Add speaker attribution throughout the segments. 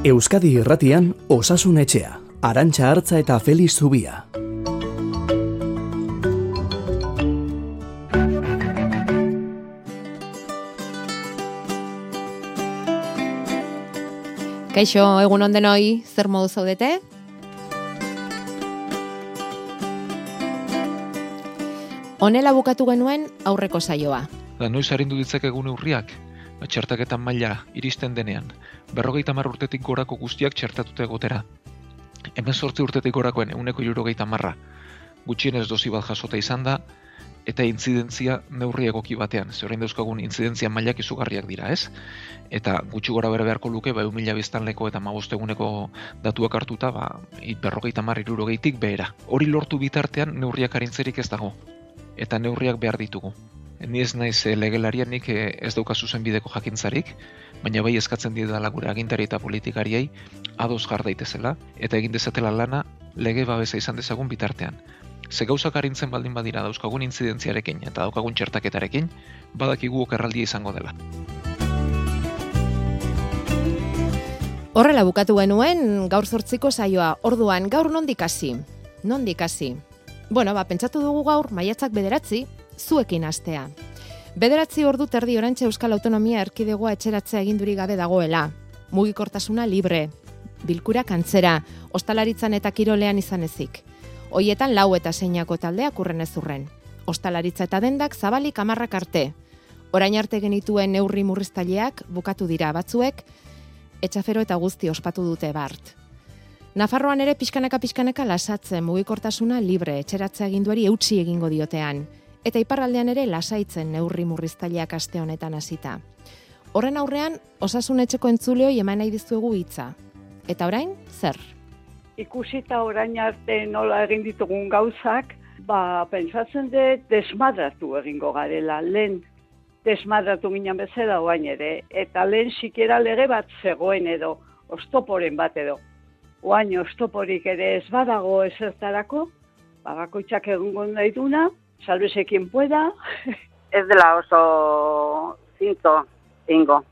Speaker 1: Euskadi Irratian Osasun Etxea, Arantxa Artza eta Feliz Zubia.
Speaker 2: Kaixo, egun onden hoi, zer modu zaudete? Honela bukatu genuen aurreko saioa.
Speaker 3: Da noiz harindu ditzakegu urriak, ba, txertaketan maila iristen denean, berrogeita mar urtetik gorako guztiak txertatuta egotera. Hemen sortzi urtetik gorakoen euneko irurogeita marra, gutxienez dozi bat jasota izan da, eta intzidentzia neurri egoki batean, ze orain dauzkagun intzidentzia mailak izugarriak dira, ez? Eta gutxi gora bere beharko luke, ba, mila biztanleko eta magosteguneko datuak hartuta, ba, berrogeita mar irurogeitik behera. Hori lortu bitartean neurriak harintzerik ez dago eta neurriak behar ditugu. Ni ez naiz e, legelarianik eh, ez dauka zuzen bideko jakintzarik, baina bai eskatzen dira gure agintari eta politikariei ados jar daitezela eta egin dezatela lana lege babesa izan dezagun bitartean. Ze gauzak harintzen baldin badira dauzkagun intzidentziarekin eta daukagun txertaketarekin, badakigu okerraldia izango dela.
Speaker 2: Horrela bukatu genuen gaur zortziko saioa, orduan gaur nondik hasi? Nondik hasi? Bueno, ba, pentsatu dugu gaur, maiatzak bederatzi, zuekin astea. Bederatzi ordu terdi orantxe Euskal Autonomia erkidegoa etxeratzea eginduri gabe dagoela. Mugikortasuna libre, bilkura kantzera, ostalaritzan eta kirolean izan ezik. Hoietan lau eta seinako taldeak urren ez urren. Ostalaritza eta dendak zabalik amarrak arte. Orain arte genituen neurri murriztaileak bukatu dira batzuek, etxafero eta guzti ospatu dute bart. Nafarroan ere pixkanaka pixkanaka lasatzen mugikortasuna libre etxeratzea eginduari eutsi egingo diotean. Eta iparraldean ere lasaitzen neurri murriztaileak aste honetan hasita. Horren aurrean, osasun etxeko entzuleoi eman nahi dizuegu hitza. Eta orain, zer?
Speaker 4: Ikusita orain arte nola egin ditugun gauzak, ba, pentsatzen dut desmadratu egingo garela, lehen desmadratu ginen bezala oain ere, eta lehen sikera lege bat zegoen edo, ostoporen bat edo oain ostoporik ere ez badago ezertarako, bagakoitzak egungo daituna, salbesekin pueda.
Speaker 5: ez dela oso zinto ingo,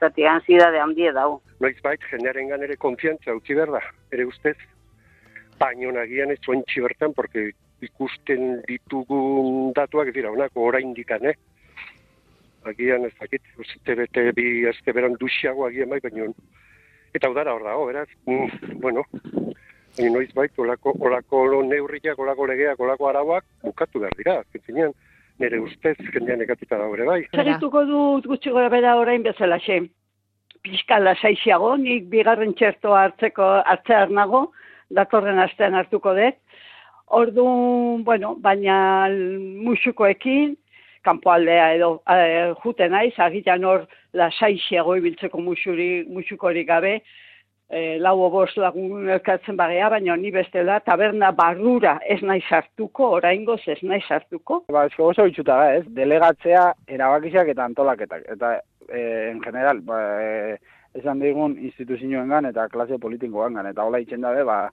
Speaker 5: zati ansiedade handie dau.
Speaker 6: Noiz bait, jendearen ere konfiantza utzi behar da, ere ustez. Baina nagian ez zuen bertan, porque ikusten ditugun datuak dira, onako orain dikan, eh? Agian ez dakit, uste bete bi azte beran duxiago agian bai, baina eta udara hor dago, beraz, mm, bueno, ni noiz bait, olako, olako neurriak, olako legeak, olako arauak, bukatu behar dira, zintzinean, nire ustez, jendean ekatuta da bai.
Speaker 4: Zerituko dut gutxi gora bera orain bezala xe, pixka lasaixiago, nik bigarren txerto hartzeko hartzear nago, datorren astean hartuko dut, Orduan, bueno, baina musukoekin, kanpoaldea edo e, jute naiz, agitan hor lasaixiago ibiltzeko musuri, musukorik gabe, e, lau obos lagun elkatzen bagea, baina ni bestela taberna barrura ez nahi sartuko, oraingoz ez nahi sartuko.
Speaker 7: Ba, ez oso bitxuta ez? Delegatzea erabakisak eta antolaketak. Eta, e, en general, ba, e, esan digun instituzioen eta klase politikoan gan, eta hola itxen dabe, ba,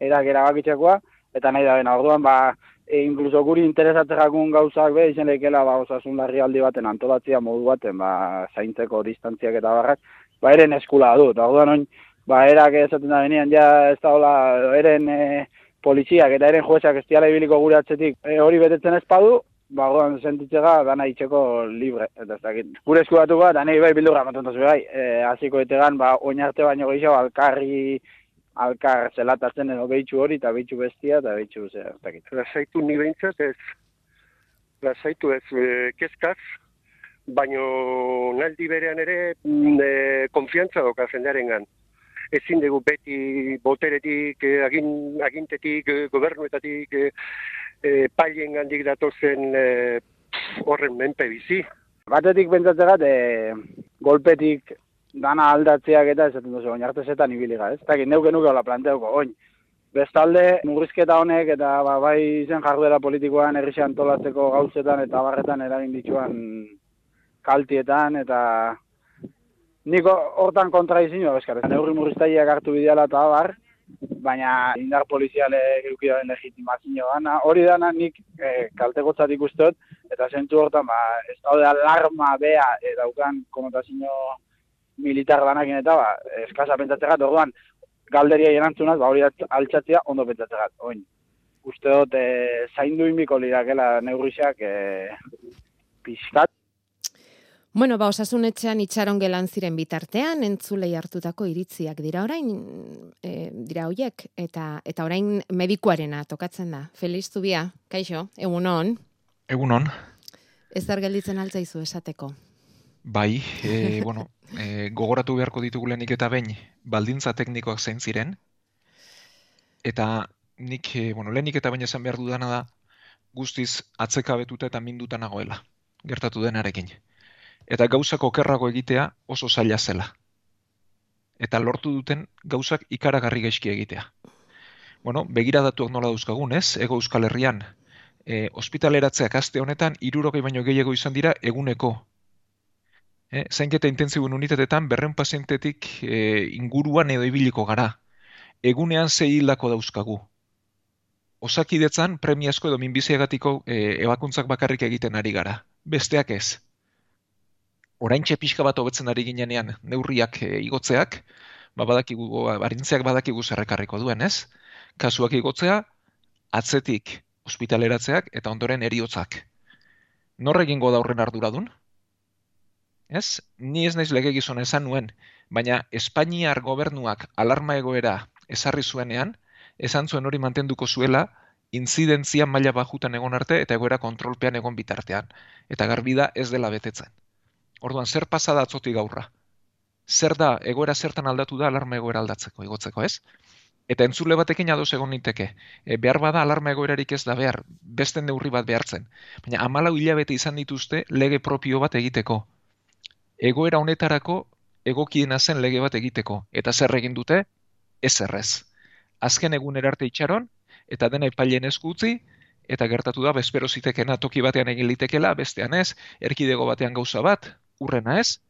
Speaker 7: erak erabakitzakoa, eta nahi da orduan, ba, e, inkluso guri interesatzen gauzak be, izen lekela ba, osasun larri aldi baten antolatzia modu baten, ba, zaintzeko distantziak eta barrak, ba, eren eskula du, eta orduan oin, ba, erak esaten da benean, ja, ez da hola, eren e, poliziak eta eren juezak ez diala ibiliko gure atzetik e, hori betetzen ez padu, ba, orduan sentitzega, dana itxeko libre, eta ez dakit. Gure eskulatu bat, da nahi bai bildurra, matontazu bai, e, aziko etegan, ba, oinarte baino gehiago, alkarri, alkar zelatatzen edo behitxu hori eta behitxu bestia eta behitxu zer.
Speaker 6: Lasaitu ni behintzat ez, lasaitu ez e, kezkaz, baino naldi berean ere e, konfiantza doka zendearen gan. Ezin dugu beti boteretik, e, agin, agintetik, e, gobernuetatik, e, e, pailien gandik datozen e, horren menpe bizi.
Speaker 7: Batetik bentsatzegat, e, golpetik dana aldatzeak eta esaten duzu, oin arte zetan ibiliga, ez? Eta neuke nuke hola planteuko, oin. Bestalde, murrizketa honek eta ba, bai zen jarduera politikoan errixi antolatzeko gauzetan eta barretan eragin dituan kaltietan eta niko hortan kontra izinu, eskar, neurri murriztaileak hartu bideala eta bar, baina indar poliziale eukidaren legitimazio gana, hori dana nik e, eh, kaltekotzat ikustot, eta zentu hortan, ba, ez daude alarma bea, e, daukan konotazio militar banakin eta ba, eskasa pentsatzegat, orduan, galderia erantzunaz, ba, hori altxatzea ondo pentsatzegat. Oin, uste dut, e, zaindu inbiko lirakela neurriak e, pixkat.
Speaker 2: Bueno, ba, osasunetxean itxaron gelan ziren bitartean, entzulei hartutako iritziak dira orain, e, dira hoiek, eta, eta orain medikuarena tokatzen da. Feliz Zubia, kaixo, egun hon.
Speaker 3: Egun hon.
Speaker 2: Ez gelditzen altzaizu esateko.
Speaker 3: Bai, e, bueno, e, gogoratu beharko ditugu lehenik eta behin baldintza teknikoak zein ziren. Eta nik, e, bueno, lehenik eta behin esan behar dudana da, guztiz atzeka betuta eta minduta nagoela, gertatu denarekin. Eta gauzako kerrago egitea oso zaila zela. Eta lortu duten gauzak ikaragarri gaizki egitea. Bueno, begira datuak nola dauzkagun, ez? Ego Euskal Herrian, e, ospitaleratzeak aste honetan, irurogei baino gehiago izan dira eguneko eh, zainketa intensibun unitatetan berren pazientetik eh, inguruan edo ibiliko gara. Egunean zei hildako dauzkagu. Osakidetzan premiazko edo minbiziagatiko eh, ebakuntzak bakarrik egiten ari gara. Besteak ez. Orain pixka bat hobetzen ari ginenean neurriak eh, igotzeak, ba badakigu, barintzeak badakigu zerrekarriko duen, ez? Kasuak igotzea, atzetik ospitaleratzeak eta ondoren eriotzak. Nor egingo da horren arduradun? ez? Ni ez naiz lege gizon esan nuen, baina Espainiar gobernuak alarma egoera esarri zuenean, esan zuen hori mantenduko zuela, inzidentzia maila bajutan egon arte eta egoera kontrolpean egon bitartean. Eta garbi da ez dela betetzen. Orduan, zer pasada atzoti gaurra? Zer da, egoera zertan aldatu da alarma egoera aldatzeko, igotzeko, ez? Eta entzule batekin ados egon niteke. E, behar bada alarma egoerarik ez da behar, beste neurri bat behartzen. Baina amalau hilabete izan dituzte lege propio bat egiteko egoera honetarako egokiena zen lege bat egiteko. Eta zer egin dute? Ez errez. Azken egun erarte itxaron, eta dena epailen esku utzi, eta gertatu da, bezpero zitekena toki batean egin litekela, bestean ez, erkidego batean gauza bat, urrena ez,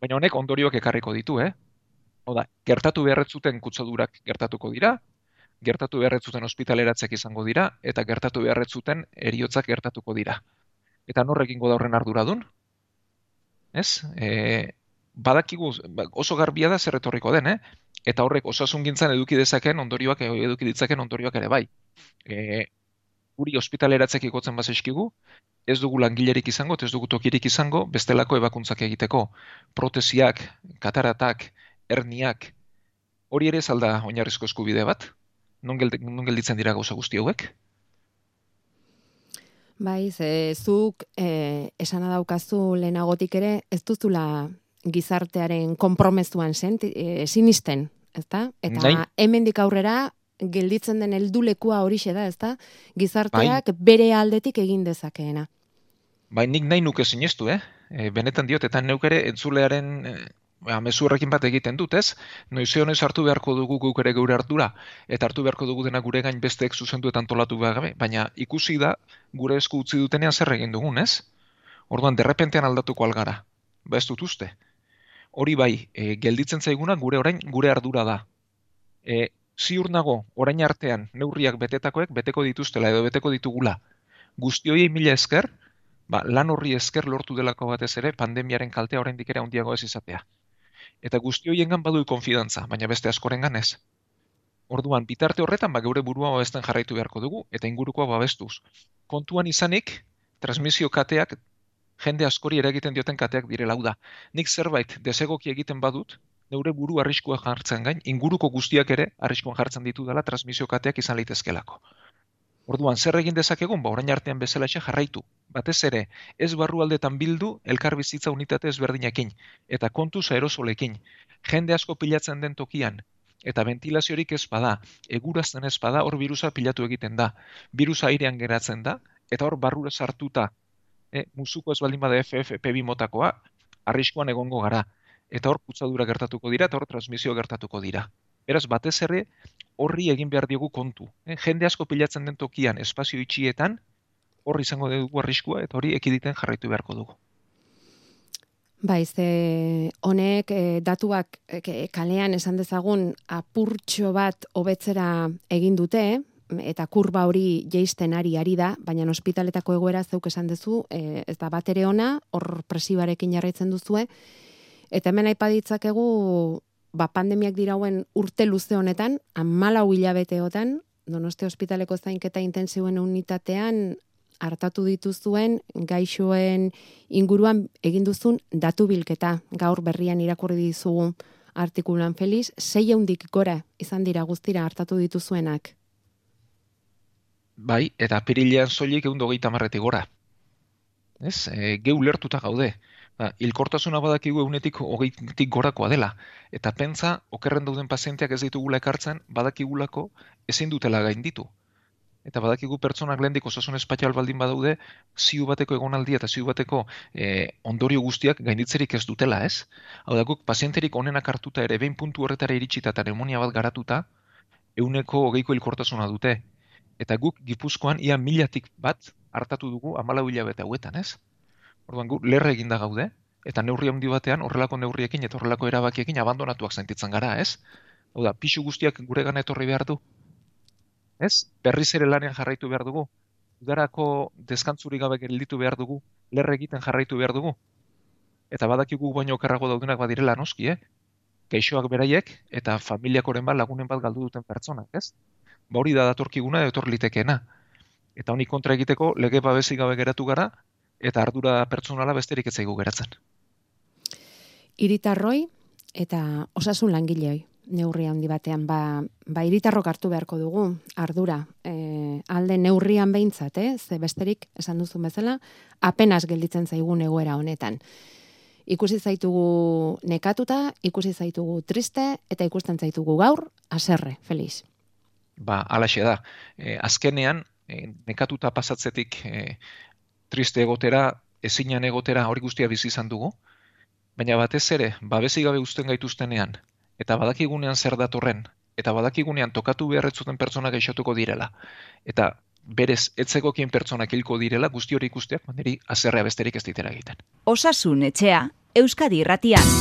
Speaker 3: baina honek ondorioak ekarriko ditu, eh? Oda, gertatu beharretzuten kutsodurak gertatuko dira, gertatu beharretzuten ospitaleratzeak izango dira, eta gertatu beharretzuten eriotzak gertatuko dira. Eta norrekin da horren arduradun? ez? E, badakigu ba, oso garbia da zer etorriko den, eh? Eta horrek osasun gintzan eduki dezaken ondorioak eduki ditzaken ondorioak ere bai. E, guri ospitaleratzek ikotzen bazeskigu, ez dugu langilerik izango, ez dugu tokirik izango, bestelako ebakuntzak egiteko. Protesiak, kataratak, herniak, hori ere zalda oinarrizko eskubide bat? Non, gelditzen dira gauza guzti hauek?
Speaker 2: Bai, ze zuk eh, esan daukazu lehenagotik ere, ez duzula gizartearen konpromezuan zen, e, sinisten, ezta? Eta Nain. hemendik aurrera gelditzen den heldulekua horixe da, ezta? Gizarteak bai. bere aldetik egin dezakeena.
Speaker 3: Bai, nik nahi nuke sinestu, eh? E, benetan diot, eta neuk ere entzulearen ba, mezu horrekin bat egiten dut, ez? Noize honez hartu beharko dugu guk ere gure hartura, eta hartu beharko dugu dena gure gain besteek zuzendu eta antolatu behar gabe, baina ikusi da gure esku utzi dutenean zer egin dugun, ez? Orduan, derrepentean aldatuko algara, ba ez dut uste. Hori bai, e, gelditzen zaiguna gure orain gure ardura da. E, ziur nago, orain artean, neurriak betetakoek beteko dituztela edo beteko ditugula. Guzti hoiei mila esker, ba, lan horri esker lortu delako batez ere, pandemiaren kaltea oraindik ere handiago ez izatea eta guzti hoiengan badu konfidantza, baina beste askorengan ez. Orduan, bitarte horretan, ba, geure burua babesten jarraitu beharko dugu, eta ingurukoa babestuz. Kontuan izanik, transmisio kateak, jende askori eragiten dioten kateak direla da. Nik zerbait desegoki egiten badut, neure buru arriskua jartzen gain, inguruko guztiak ere arriskuan jartzen ditu dela transmisio kateak izan litezkelako. Orduan, zer egin dezakegun, ba, orain artean bezala jarraitu. Batez ere, ez barrualdetan bildu elkar bizitza unitate ezberdinakin, eta kontuz aerosolekin. Jende asko pilatzen den tokian, eta ventilaziorik ez bada, egurazten ez bada, hor virusa pilatu egiten da. Virusa airean geratzen da, eta hor barrura sartuta, e, musuko ez baldin bada FFP2 motakoa, arriskoan egongo gara. Eta hor kutsadura gertatuko dira, eta hor transmisio gertatuko dira. Beraz, batez ere, horri egin behar diogu kontu. Eh? Jende asko pilatzen den tokian espazio itxietan, horri izango dugu arriskua eta hori ekiditen jarraitu beharko dugu.
Speaker 2: Bai, ze honek e, datuak e, kalean esan dezagun apurtxo bat hobetzera egin dute, eta kurba hori jeisten ari ari da, baina ospitaletako egoera zeuk esan duzu, e, ez da bat ere ona, hor presibarekin jarraitzen duzue, Eta hemen aipa ditzakegu, ba, pandemiak dirauen urte luze honetan, amalau hilabeteotan, Donosti Hospitaleko zainketa intensiuen unitatean, hartatu dituzuen gaixoen inguruan egin duzun datu bilketa. Gaur berrian irakurri dizugu artikulan Feliz, sei hundik gora izan dira guztira hartatu dituzuenak.
Speaker 3: Bai, eta pirilean soilik egun dogeita marretik gora. Ez, e, geu lertuta gaude. Ba, ilkortasuna badakigu egunetik hogeitik gorakoa dela. Eta pentsa, okerren dauden pazienteak ez ditugula ekartzen, badakigulako ezin dutela gainditu. Eta badakigu pertsonak lehendik osasun espazial baldin badaude, ziu bateko egonaldi eta ziu bateko e, ondorio guztiak gainditzerik ez dutela, ez? Hau da guk, pazienterik onenak hartuta ere, behin puntu horretara iritsita eta pneumonia bat garatuta, euneko hogeiko ilkortasuna dute. Eta guk, gipuzkoan, ia milatik bat hartatu dugu amala hilabete hauetan, ez? Orduan gu lerre eginda gaude eta neurri handi batean horrelako neurriekin eta horrelako erabakiekin abandonatuak sentitzen gara, ez? Hau da, pixu guztiak gure gana etorri behar du. Ez? Berriz ere lanean jarraitu behar dugu. Udarako deskantzuri gabe gelditu behar dugu, lerre egiten jarraitu behar dugu. Eta badakigu baino okerrago daudenak badirela noski, eh? Gaixoak beraiek eta familiakoren bat lagunen bat galdu duten pertsonak, ez? Ba hori da datorkiguna etor litekeena. Eta honi kontra egiteko lege babesi gabe geratu gara, eta ardura pertsonala besterik ez zaigu geratzen.
Speaker 2: Iritarroi eta osasun langileoi neurri handi batean ba ba iritarrok hartu beharko dugu ardura. E, alde neurrian behintzat eh? Ze besterik esan duzun bezala apenas gelditzen zaigun egoera honetan. Ikusi zaitugu nekatuta ikusi zaitugu triste eta ikusten zaitugu gaur haserre feliz
Speaker 3: ba alaxe da. E, azkenean e, nekatuta pasatzetik e, triste egotera, ezinan egotera hori guztia bizi izan dugu, baina batez ere, babesi gabe uzten gaituztenean, eta badakigunean zer datorren, eta badakigunean tokatu beharretzuten pertsona gaixotuko direla, eta berez etzegokien pertsonak hilko direla, guzti hori ikusteak, niri azerrea besterik ez ditera egiten.
Speaker 8: Osasun etxea, Euskadi irratian.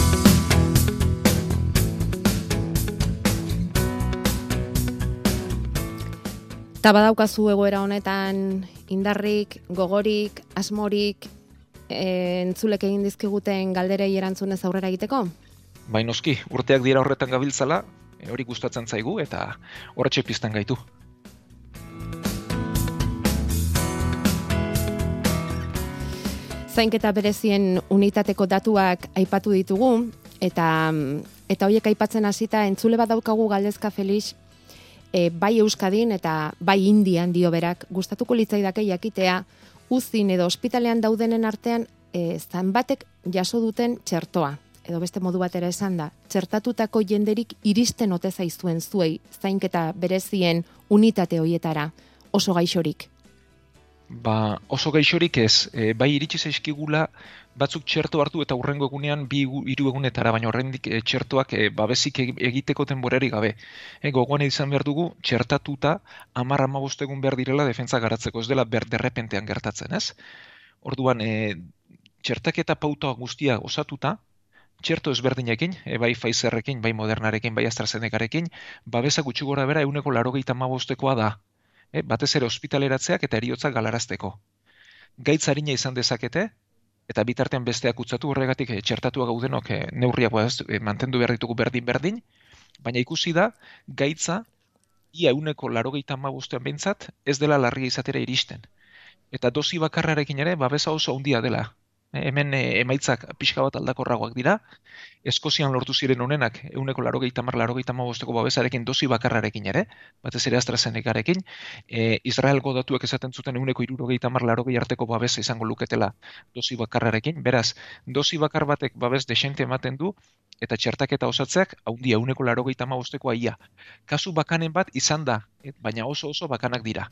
Speaker 2: Eta badaukazu egoera honetan indarrik, gogorik, asmorik, e, entzulek egin dizkiguten galderei erantzunez aurrera egiteko?
Speaker 3: Bai noski, urteak dira horretan gabiltzala, e, hori gustatzen zaigu eta horretxe piztan gaitu.
Speaker 2: Zainketa berezien unitateko datuak aipatu ditugu, eta eta hoiek aipatzen hasita entzule bat daukagu galdezka Felix e, bai Euskadin eta bai Indian dio berak. Gustatuko litzaidake jakitea uzin edo ospitalean daudenen artean e, batek jaso duten txertoa. Edo beste modu batera esan da, txertatutako jenderik iristen ote zaizuen zuei zainketa berezien unitate hoietara. Oso gaixorik.
Speaker 3: Ba, oso gaixorik ez, e, bai iritsi zaizkigula batzuk txerto hartu eta urrengo egunean bi hiru egunetara, baina horrendik e, txertoak e, babesik egiteko denborari gabe. E, gogoan izan behar dugu, txertatuta amar amabostegun behar direla defentza garatzeko, ez dela ber derrepentean gertatzen, ez? Orduan, e, txertaketa pauta guztia osatuta, txerto ezberdinekin, e, bai Pfizerrekin, bai Modernarekin, bai AstraZenecarekin, babesa gutxi gora bera euneko larogeita amabostekoa da. E, batez ere ospitaleratzeak eta eriotzak galarazteko. Gaitzarina izan dezakete, eta bitartean besteak utzatu horregatik e, txertatua gaudenok e, neurriak e, mantendu behar ditugu berdin-berdin, baina ikusi da, gaitza, ia euneko larogeita magustean behintzat, ez dela larria izatera iristen. Eta dozi bakarrarekin ere, babesa oso handia dela, Eh, hemen e, emaitzak pixka bat aldakorragoak dira, Eskozian lortu ziren honenak, euneko larogeita mar, larogeita mabosteko babesarekin dozi bakarrarekin ere, batez ere AstraZenecarekin, e, Israel godatuak esaten zuten euneko irurogeita mar, larogei arteko babesa izango luketela dozi bakarrarekin, beraz, dozi bakar batek babes desente ematen du, eta txertaketa osatzeak, haundi euneko larogeita mabosteko aia. Kasu bakanen bat izan da, baina oso oso bakanak dira.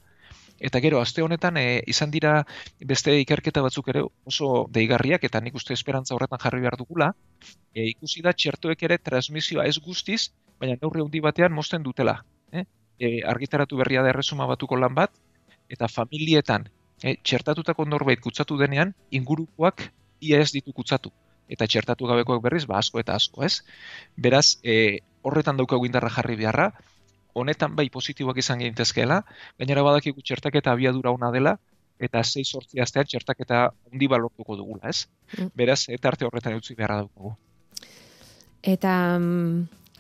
Speaker 3: Eta gero, aste honetan, e, izan dira beste ikerketa batzuk ere oso deigarriak, eta nik uste esperantza horretan jarri behar dugula, e, ikusi da txertoek ere transmisioa ez guztiz, baina neurri handi batean mozten dutela. E, e, argitaratu berria da erresuma batuko lan bat, eta familietan e, txertatutako norbait kutsatu denean, ingurukoak ia ez ditu kutsatu. Eta txertatu gabekoak berriz, ba asko eta asko ez. Beraz, e, horretan daukagu indarra jarri beharra, honetan bai positiboak izan gaitezkeela, gainera badakigu txertaketa abiadura ona dela eta 6 8 astean txertaketa handi balortuko dugula, ez? Mm. Beraz, eta arte horretan utzi beharra daukagu.
Speaker 2: Eta,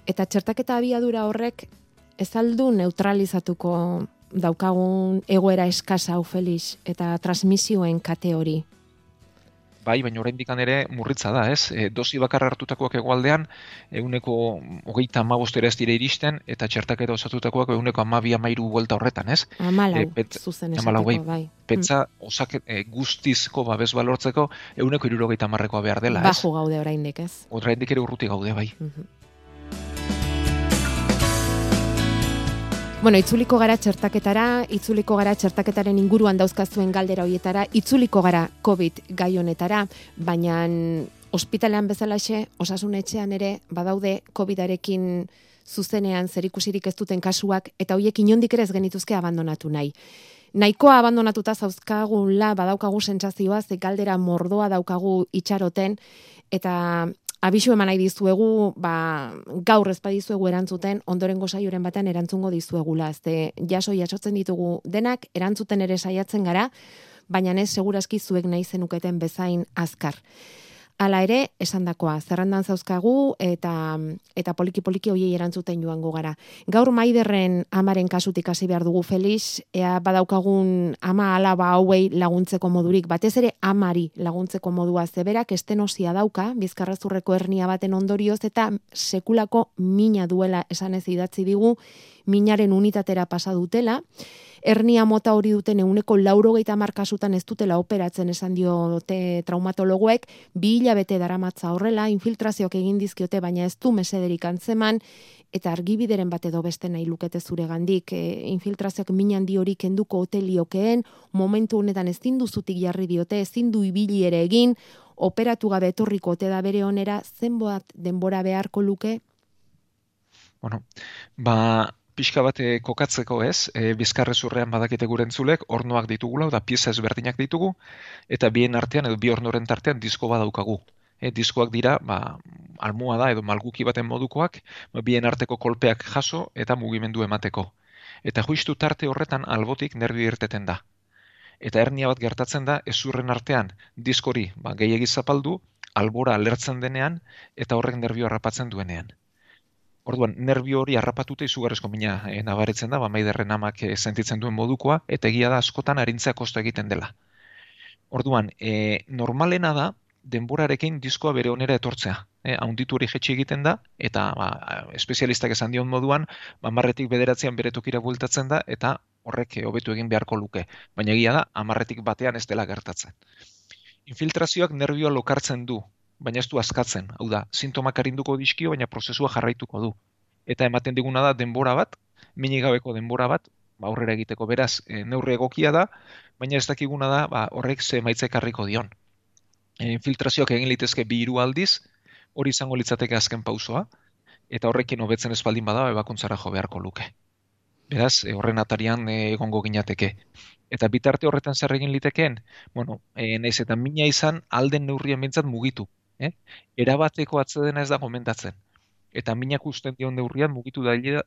Speaker 2: eta txertaketa abiadura horrek ez aldu neutralizatuko daukagun egoera eskasa hau Felix eta transmisioen kate hori.
Speaker 3: Bai, baina oraindik ere murritza da, ez? E, dosi bakarra hartutakoak egualdean, eguneko hogeita amabostera ez dire iristen, eta txertaketa osatutakoak eguneko amabi amairu buelta horretan, ez?
Speaker 2: Amalau,
Speaker 3: E, pet-
Speaker 2: zuzen esateko,
Speaker 3: bai.
Speaker 2: bai.
Speaker 3: Petza, osak, e, guztizko babes balortzeko, eguneko irurogeita marrekoa behar dela, ez?
Speaker 2: Bajo gaude oraindik, ez?
Speaker 3: Oraindik ere urruti gaude, bai.
Speaker 2: Mhm. Bueno, itzuliko gara txertaketara, itzuliko gara txertaketaren inguruan dauzkazuen galdera hoietara, itzuliko gara COVID gai honetara, baina ospitalean bezalaxe, osasun etxean ere, badaude COVIDarekin zuzenean zerikusirik ez duten kasuak, eta hoiek inondik ere ez genituzke abandonatu nahi. Nahikoa abandonatuta zauzkagula badaukagu sentsazioa, ze galdera mordoa daukagu itxaroten, eta abisu eman nahi dizuegu, ba, gaur ez badizuegu erantzuten, ondorengo saioren batean erantzungo dizuegula. Ze jaso jasotzen ditugu denak, erantzuten ere saiatzen gara, baina ez segurazki zuek nahi zenuketen bezain azkar. Hala ere, esandakoa, zerrandan zauzkagu eta eta poliki poliki hoiei erantzuten joango gara. Gaur Maiderren amaren kasutik hasi behar dugu Felix, ea badaukagun ama alaba hauei laguntzeko modurik, batez ere amari laguntzeko modua zeberak estenosia dauka, bizkarrezurreko hernia baten ondorioz eta sekulako mina duela esan ez idatzi digu, minaren unitatera pasa dutela, hernia mota hori duten euneko laurogeita markasutan ez dutela operatzen esan diote traumatologoek, bi hilabete daramatza horrela, infiltrazioak egin dizkiote, baina ez du mesederik antzeman, eta argibideren bat edo beste nahi lukete zure gandik, e, infiltrazioak minan di hori kenduko hoteliokeen, momentu honetan ez duzutik jarri diote, ezin du ibili ere egin, operatu gabe etorriko ote da bere onera, zenboat denbora beharko luke,
Speaker 3: Bueno, ba, pixka bat eh, kokatzeko ez, e, bizkarrezurrean badakite gure entzulek, ornoak ditugula, da pieza ezberdinak ditugu, eta bien artean, edo bi ornoren tartean, disko badaukagu. E, diskoak dira, ba, almoa da, edo malguki baten modukoak, ba, bien arteko kolpeak jaso eta mugimendu emateko. Eta juistu tarte horretan albotik nervio irteten da. Eta hernia bat gertatzen da, ezurren artean, diskori, ba, gehiagiz zapaldu, albora alertzen denean, eta horrek nervio harrapatzen duenean. Orduan, nerbio hori harrapatuta izugarrizko mina e, nabaritzen da, ba, maiderren amak e, sentitzen duen modukoa, eta egia da askotan arintzea kosta egiten dela. Orduan, e, normalena da, denborarekin diskoa bere onera etortzea. E, haunditu hori jetxi egiten da, eta ba, espezialistak esan dion moduan, ba, marretik bederatzean bere tokira bueltatzen da, eta horrek hobetu egin beharko luke. Baina egia da, amarretik batean ez dela gertatzen. Infiltrazioak nerbioa lokartzen du, baina ez du askatzen. Hau da, sintomak arinduko dizkio, baina prozesua jarraituko du. Eta ematen diguna da denbora bat, minik gabeko denbora bat, ba, aurrera egiteko beraz, e, neurri egokia da, baina ez dakiguna da ba, horrek ze maitze ekarriko dion. E, infiltrazioak egin litezke bi hiru aldiz, hori izango litzateke azken pausoa, eta horrekin hobetzen ez baldin bada ebakuntzara jo beharko luke. Beraz, e, horren atarian egongo ginateke. Eta bitarte horretan zer egin litekeen, bueno, e, naiz eta mina izan alden neurrien bintzat mugitu. Eh? Erabateko atzedena ez da gomendatzen. Eta minak usten dion neurrian mugitu dadila,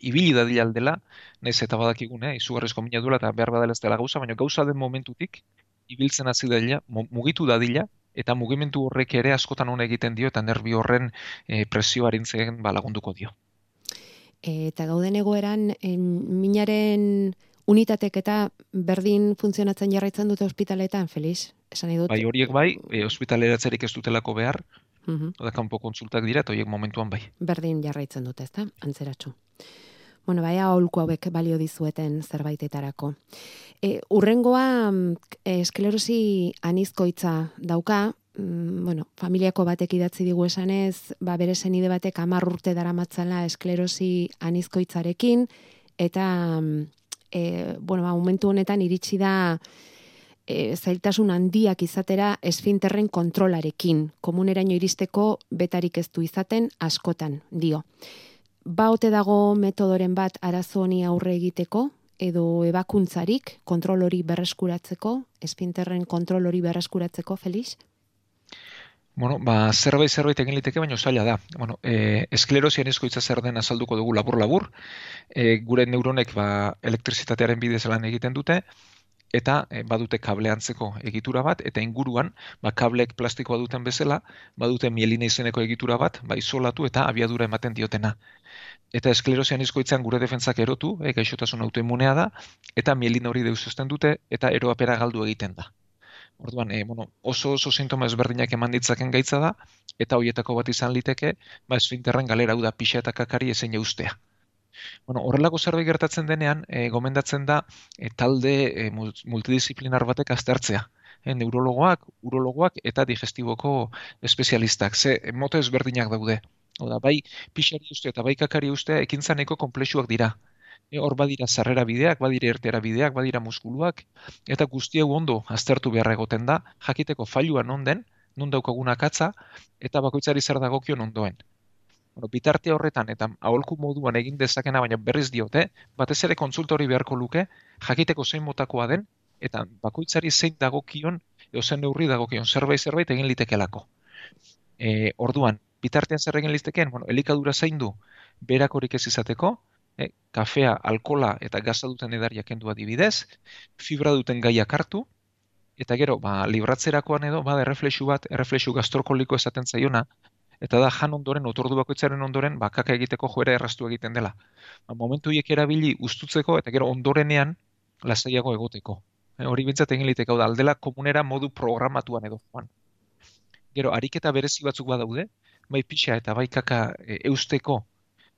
Speaker 3: ibili dadila aldela, naiz eta badakigun, eh? izugarrizko mina duela eta behar badala ez dela gauza, baina gauza den momentutik, ibiltzen hasi dadila, mu- mugitu dadila, eta mugimendu horrek ere askotan hona egiten dio, eta nervi horren e, presio arintzen ba, lagunduko dio.
Speaker 2: eta gauden egoeran en, minaren unitatek eta berdin funtzionatzen jarraitzen dute ospitaletan, Felix? Esan dut.
Speaker 3: Bai horiek bai, e, ospitaleratzerik ez dutelako behar,
Speaker 2: Mhm.
Speaker 3: oda kanpo kontsultak dira, eta horiek momentuan bai.
Speaker 2: berdin jarraitzen dute, ezta? Antzeratxu. Bueno, baia aholku hauek balio dizueten zerbaitetarako. E, urrengoa mm, esklerosi anizkoitza dauka, mm, bueno, familiako batek idatzi digu esanez, ba bere senide batek 10 urte daramatzala esklerosi anizkoitzarekin eta mm, e, bueno, ba, momentu honetan iritsi da e, zailtasun handiak izatera esfinterren kontrolarekin. Komuneraino iristeko betarik ez du izaten askotan, dio. Ba ote dago metodoren bat arazo honi aurre egiteko, edo ebakuntzarik kontrol hori berreskuratzeko, esfinterren kontrol hori berreskuratzeko, Felix?
Speaker 3: Bueno, ba, zerbait zerbait egin liteke, baina zaila da. Bueno, e, esklerosi anizkoitza zer den azalduko dugu labur-labur. E, gure neuronek ba, elektrizitatearen bidez lan egiten dute, eta e, badute kable antzeko egitura bat, eta inguruan, ba, kablek plastikoa duten bezala, badute mielina izeneko egitura bat, ba, isolatu eta abiadura ematen diotena. Eta esklerosian izkoitzan gure defentzak erotu, e, gaixotasun autoimmunea da, eta mielina hori deuzosten dute, eta eroapera galdu egiten da. Orduan, e, bueno, oso oso sintoma ezberdinak eman ditzaken gaitza da, eta hoietako bat izan liteke, ba, esfinterren galera da pixa eta kakari ezein ustea. Bueno, horrelako zerbait gertatzen denean, e, gomendatzen da e, talde e, multidisciplinar batek aztertzea. E, neurologoak, urologoak eta digestiboko espezialistak. Ze, moto ezberdinak daude. Oda, bai, pixari uste eta bai kakari uste ekintzaneko komplexuak dira. E, hor badira zarrera bideak, badira ertera bideak, badira muskuluak, eta guzti ondo aztertu beharra egoten da, jakiteko failuan onden, non daukaguna katza, eta bakoitzari zer dagokion ondoen bueno, bitarte horretan eta aholku moduan egin dezakena, baina berriz diote, batez ere kontsultori beharko luke, jakiteko zein motakoa den, eta bakoitzari zein dagokion, edo zen neurri dagokion, zerbait zerbait egin litekelako. E, orduan, bitartean zer egin litekeen, bueno, elikadura zein du, berakorik ez izateko, e, kafea, alkola eta gaza duten edariak kendu adibidez, fibra duten gaiak hartu, eta gero, ba, libratzerakoan edo, bada, erreflexu bat, erreflexu gastrokoliko esaten zaiona, eta da jan ondoren, otordu bakoitzaren ondoren, bakaka egiteko joera erraztu egiten dela. Ba, momentu hiek erabili ustutzeko, eta gero ondorenean, lasaiago egoteko. E, hori bintzat egin liteke, da, aldela komunera modu programatuan edo joan. Gero, ariketa berezi batzuk badaude, bai pixa eta bai kaka e, eusteko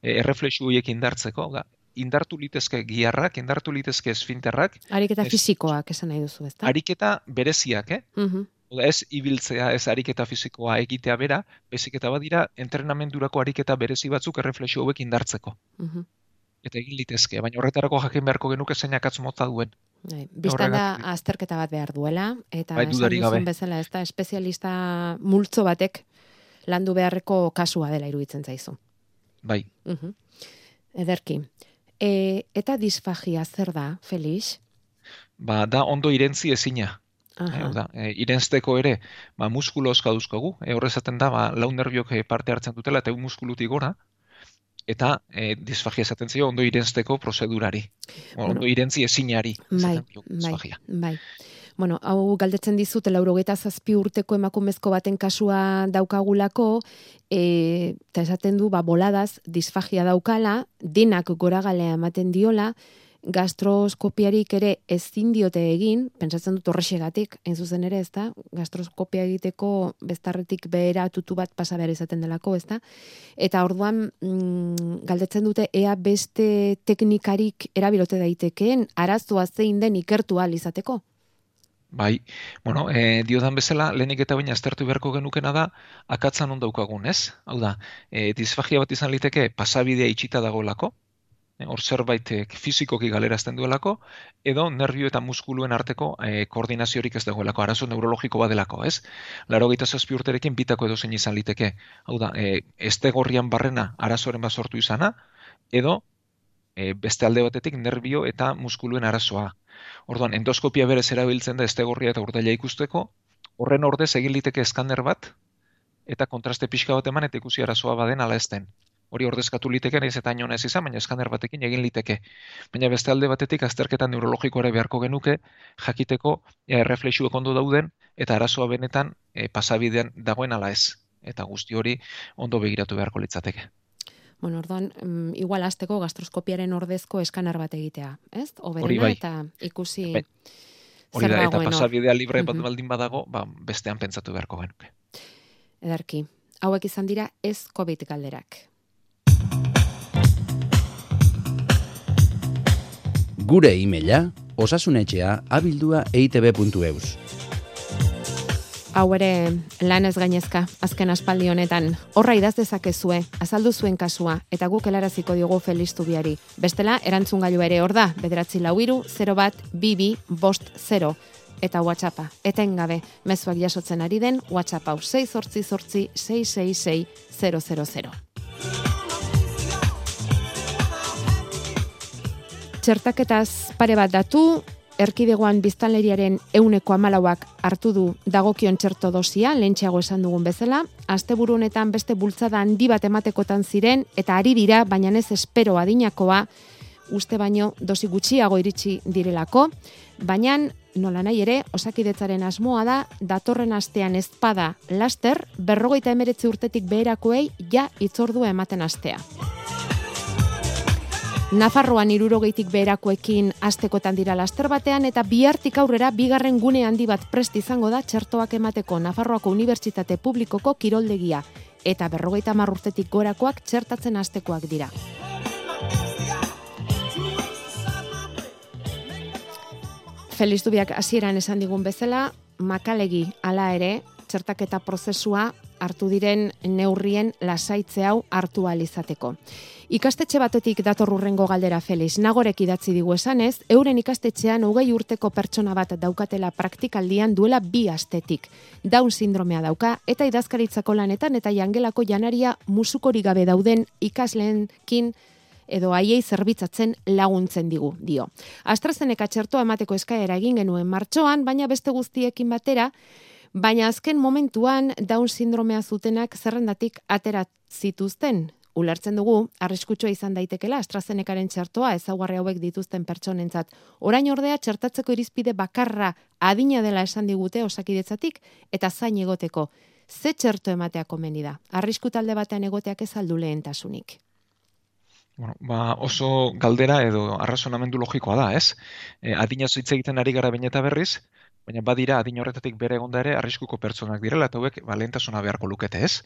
Speaker 3: e, erreflexu horiek indartzeko, da, indartu litezke giarrak, indartu litezke esfinterrak.
Speaker 2: Ariketa fizikoak esan nahi duzu, ezta?
Speaker 3: Ariketa bereziak, eh? Oda ez ibiltzea, ez ariketa fisikoa egitea bera, bezik eta badira entrenamendurako ariketa berezi batzuk erreflexio hauek indartzeko. Mhm. Eta egin litezke, baina horretarako jakin beharko genuke zeinak mota duen.
Speaker 2: Bai, Biztan da azterketa bat behar duela, eta bai, esan duzun bezala, ez da espezialista multzo batek landu beharreko kasua dela iruditzen zaizu.
Speaker 3: Bai.
Speaker 2: Uh Ederki. E, eta disfagia zer da, Felix?
Speaker 3: Ba, da ondo irentzi ezina. Hau da, e, irenzteko ere, ba, muskulo oska duzkogu, e, horrezaten da, ba, lau nerviok e, parte hartzen dutela, eta muskulutik gora, eta e, disfagia esaten zio ondo irenzteko prozedurari. Bueno, ondo irentzi ezinari.
Speaker 2: Bai, bai, bai. Bueno, hau galdetzen dizut, laurogeta zazpi urteko emakumezko baten kasua daukagulako, e, eta esaten du, ba, boladaz, disfagia daukala, denak gora galea ematen diola, gastroskopiarik ere ezin diote egin, pentsatzen dut horrexegatik, hain zuzen ere, ezta? Gastroskopia egiteko bestarretik behera tutu bat pasa behar izaten delako, ezta? Eta orduan mm, galdetzen dute ea beste teknikarik erabilote daitekeen arazoa zein den ikertu al izateko.
Speaker 3: Bai, bueno, e, diodan bezala, lehenik eta baina aztertu beharko genukena da, akatzan ondaukagun, ez? Hau da, e, disfagia bat izan liteke pasabidea itxita dagoelako, Eh, hor zerbait eh, fizikoki galerazten duelako, edo nervio eta muskuluen arteko e, koordinaziorik ez dagoelako, arazo neurologiko badelako, ez? Laro gaita zazpi urterekin bitako edo zein izan liteke, hau da, e, este gorrian barrena arazoren bat sortu izana, edo e, beste alde batetik nervio eta muskuluen arazoa. Orduan, endoskopia berez erabiltzen da este gorria eta urdaila ikusteko, horren ordez egin liteke eskaner bat, eta kontraste pixka bat eman eta ikusi arazoa baden ala ezten hori ordezkatu liteke naiz eta inon izan, baina eskaner batekin egin liteke. Baina beste alde batetik azterketa neurologiko ere beharko genuke jakiteko e, reflexuak ondo dauden eta arazoa benetan e, pasabidean dagoen ala ez. Eta guzti hori ondo begiratu beharko litzateke.
Speaker 2: Bueno, orduan, mm, igual azteko gastroskopiaren ordezko eskanar bat egitea, ez? Oberena bai. eta ikusi bai.
Speaker 3: Hori da, eta pasabidea libre bat baldin badago, ba, bestean pentsatu beharko genuke.
Speaker 2: Edarki, hauek izan dira ez COVID galderak.
Speaker 1: Gure e-maila osasunetxea abildua eitb.eus.
Speaker 2: Hau ere lan ez gainezka, azken aspaldi honetan, horra idaz dezakezue, azaldu zuen kasua, eta guk helaraziko diogu feliztu biari. Bestela, erantzun gailu ere hor da, bederatzi lau iru, 0 bat, bibi, bost, 0, eta WhatsAppa. Eta engabe, mezuak jasotzen ari den, WhatsApp hau 6 sortzi sortzi 666 000. Txertaketaz pare bat datu, erkidegoan biztanleriaren euneko amalauak hartu du dagokion txerto dosia, lentxeago esan dugun bezala, asteburu honetan beste bultzada handi bat ematekotan ziren, eta ari dira, baina ez espero adinakoa, uste baino dosi gutxiago iritsi direlako, baina nola nahi ere, osakidetzaren asmoa da, datorren astean ezpada laster, berrogeita emeretzi urtetik beherakoei ja itzordua ematen astea. Nafarroan irurogeitik beherakoekin astekotan dira laster batean eta bihartik aurrera bigarren gune handi bat prest izango da txertoak emateko Nafarroako Unibertsitate Publikoko kiroldegia eta berrogeita marrurtetik gorakoak txertatzen astekoak dira. Feliz Dubiak hasieran esan digun bezala, makalegi ala ere, txertaketa prozesua hartu diren neurrien lasaitze hau hartu izateko. Ikastetxe batetik datorrurrengo galdera Feliz, nagorek idatzi digu esanez, euren ikastetxean hogei urteko pertsona bat daukatela praktikaldian duela bi astetik. Down sindromea dauka eta idazkaritzako lanetan eta jangelako janaria musukori gabe dauden ikasleenkin edo haiei zerbitzatzen laguntzen digu, dio. AstraZeneca txertoa emateko eskaera egin genuen martxoan, baina beste guztiekin batera, baina azken momentuan Down sindromea zutenak zerrendatik aterat zituzten. Ulertzen dugu, arriskutsua izan daitekela AstraZenecaren txertoa ezaugarri hauek dituzten pertsonentzat. Orain ordea txertatzeko irizpide bakarra adina dela esan digute osakidetzatik eta zain egoteko. Ze txerto ematea komeni da? Arrisku talde batean egoteak ez aldu lehentasunik.
Speaker 3: Bueno, ba oso galdera edo arrazonamendu logikoa da, ez? E, adina hitz egiten ari gara baineta berriz, baina badira adin horretatik bere egonda ere arriskuko pertsonak direla eta hauek ba lehentasuna beharko lukete, ez?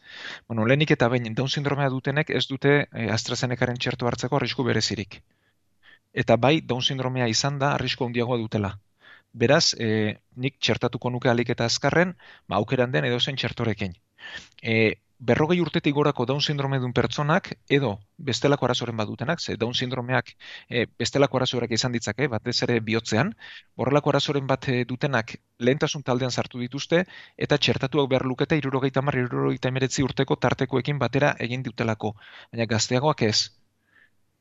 Speaker 3: Bueno, lehenik eta bain Down sindromea dutenek ez dute e, AstraZenecaren txerto hartzeko arrisku berezirik. Eta bai Down sindromea izan da arrisku handiagoa dutela. Beraz, e, nik txertatuko nuke alik eta azkarren, ba aukeran den edo zen txertorekin. E, berrogei urtetik gorako Down sindrome duen pertsonak edo bestelako arazoren badutenak, ze Down sindromeak e, bestelako arazorak izan ditzake, batez ere bihotzean, horrelako arazoren bat eh, dutenak lehentasun taldean sartu dituzte, eta txertatuak behar lukete irurogeita mar, irurogeita emeretzi urteko tartekoekin batera egin dutelako. Baina gazteagoak ez.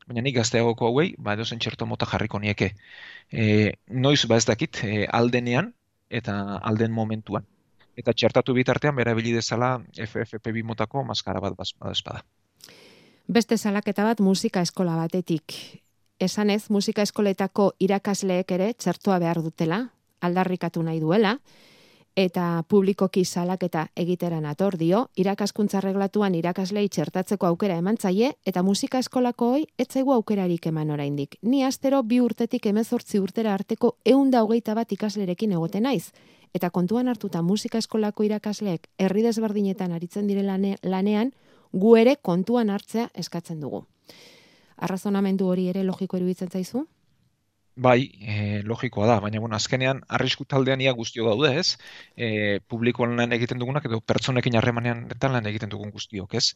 Speaker 3: Baina nik gazteagoko hauei, ba edo zen txerto mota jarriko nieke. E, noiz ba ez dakit, e, aldenean, eta alden momentuan eta txertatu bitartean bera dezala FFP2 motako maskara bat espada.
Speaker 2: Beste salaketa bat musika eskola batetik. Esanez, musika eskoletako irakasleek ere txertoa behar dutela, aldarrikatu nahi duela, eta publikoki salaketa egiteran ator dio, irakaskuntza reglatuan irakaslei txertatzeko aukera emantzaie, eta musika eskolako hoi etzaigu aukerarik eman oraindik. Ni astero bi urtetik emezortzi urtera arteko eunda hogeita bat ikaslerekin egoten naiz, eta kontuan hartuta musika eskolako irakasleek herri desberdinetan aritzen dire lanean, gu ere kontuan hartzea eskatzen dugu. Arrazonamendu hori ere logiko iruditzen zaizu?
Speaker 3: Bai, e, logikoa da, baina bueno, azkenean arrisku taldean ia guztio daude, ez? E, publikoan egiten dugunak edo pertsonekin harremanean eta lan egiten dugun guztiok, ez?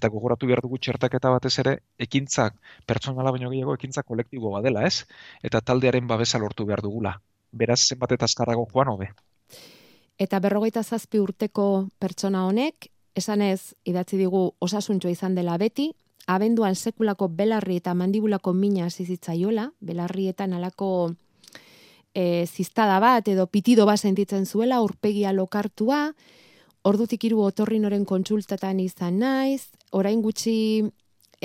Speaker 3: Eta gogoratu behar dugu txertaketa batez ere ekintzak pertsonala baino gehiago ekintza kolektibo badela, ez? Eta taldearen babesa lortu behar dugula. Beraz zenbat eta azkarrago joan hobe.
Speaker 2: Eta berrogeita zazpi urteko pertsona honek, esanez idatzi digu osasuntxo izan dela beti, abenduan sekulako belarri eta mandibulako mina zizitzaiola, belarrietan alako e, ziztada bat edo pitido bat sentitzen zuela, urpegia lokartua, ordutik hiru otorrinoren kontsultatan izan naiz, orain gutxi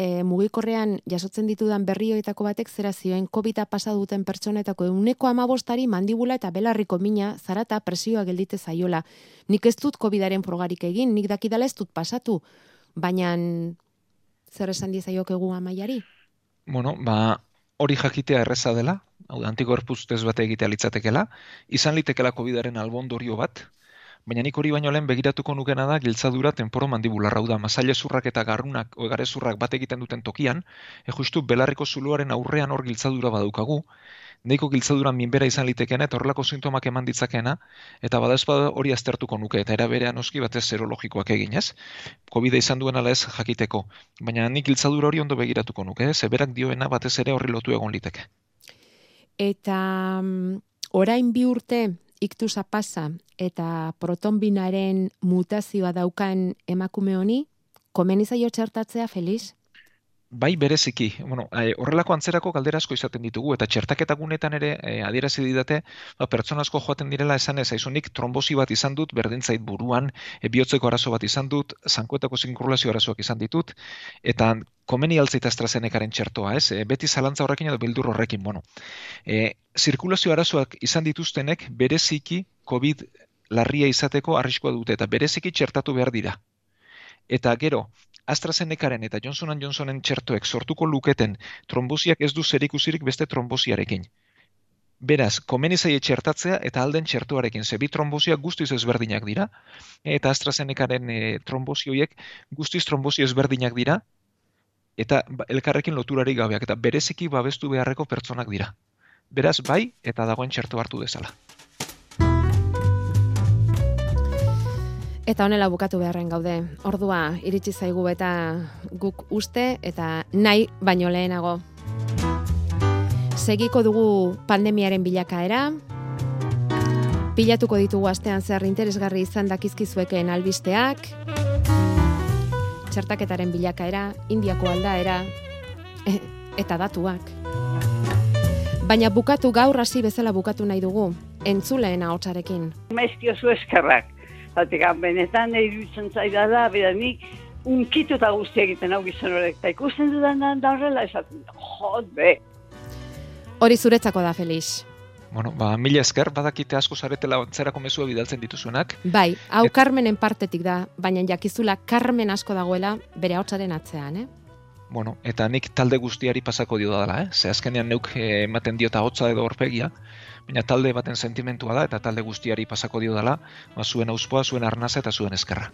Speaker 2: e, mugikorrean jasotzen ditudan berrioetako batek zera zioen COVID-a pasa duten pertsonetako euneko amabostari mandibula eta belarriko mina zarata presioa geldite zaiola. Nik ez dut COVID-aren progarik egin, nik dakidala ez dut pasatu, baina zer esan dizaiok egu amaiari?
Speaker 3: Bueno, ba, hori jakitea erreza dela, hau da, antikorpuztez bat egitea litzatekela, izan litekela COVID-aren albondorio bat, baina nik hori baino lehen begiratuko nukena da giltzadura temporo mandibularra da masaile zurrak eta garrunak o zurrak bat egiten duten tokian e justu belarriko zuluaren aurrean hor giltzadura badaukagu neiko giltzadura minbera izan litekeena eta horrelako sintomak eman ditzakeena eta badazpada hori aztertuko nuke eta era berean oski batez serologikoak egin, ez? Covid izan duen ala ez jakiteko, baina nik giltzadura hori ondo begiratuko nuke, ez? Eberak dioena batez ere horri lotu egon liteke.
Speaker 2: Eta mm, orain bi urte iktusa pasa eta protonbinaren mutazioa daukan emakume honi, komeni zaio txertatzea, Feliz?
Speaker 3: Bai bereziki, bueno, eh, horrelako antzerako galdera asko izaten ditugu, eta txertaketa gunetan ere e, adierazi didate, ba, pertsona asko joaten direla esan ez, aizunik trombosi bat izan dut, berdintzait buruan, e, bihotzeko arazo bat izan dut, zankoetako zinkurulazio arazoak izan ditut, eta komeni altzita AstraZenecaren txertoa, ez? E, beti zalantza horrekin edo bildur horrekin, bueno. E, zirkulazio arazoak izan dituztenek bereziki COVID larria izateko arriskoa dute, eta bereziki txertatu behar dira. Eta gero, AstraZenecaren eta Johnson Johnsonen txertoek sortuko luketen trombosiak ez du zerikusirik beste trombosiarekin. Beraz, komeni zaie txertatzea eta alden txertuarekin zebi trombosia guztiz ezberdinak dira, eta AstraZenecaren e, trombosioiek guztiz trombosi ezberdinak dira, eta ba, elkarrekin loturarik gabeak, eta bereziki babestu beharreko pertsonak dira. Beraz, bai, eta dagoen txertu hartu dezala.
Speaker 2: Eta honela bukatu beharren gaude. Ordua iritsi zaigu eta guk uste eta nahi baino lehenago. Segiko dugu pandemiaren bilakaera. Pilatuko ditugu astean zer interesgarri izan dakizkizueken albisteak. Txertaketaren bilakaera, indiako aldaera e, eta datuak. Baina bukatu gaur hasi bezala bukatu nahi dugu, entzuleen ahotsarekin.
Speaker 4: Maizkiozu eskerrak. Zatik, benetan iruditzen zaidala, bera nik unkitu eta guzti egiten hau gizon horrek. Eta ikusten dudan da horrela, esaten, jod, be.
Speaker 2: Hori zuretzako da, Felix.
Speaker 3: Bueno, ba, mila esker, badakite asko zaretela ontzerako mesua bidaltzen dituzuenak.
Speaker 2: Bai, hau Et... Carmenen partetik da, baina jakizula Carmen asko dagoela bere hautsaren atzean, eh?
Speaker 3: Bueno, eta nik talde guztiari pasako dio dela, eh? Ze azkenean neuk eh, ematen diota hotza edo horpegia, baina talde baten sentimentua da eta talde guztiari pasako dio dela, ba, zuen auspoa, zuen arnaza eta zuen eskerra.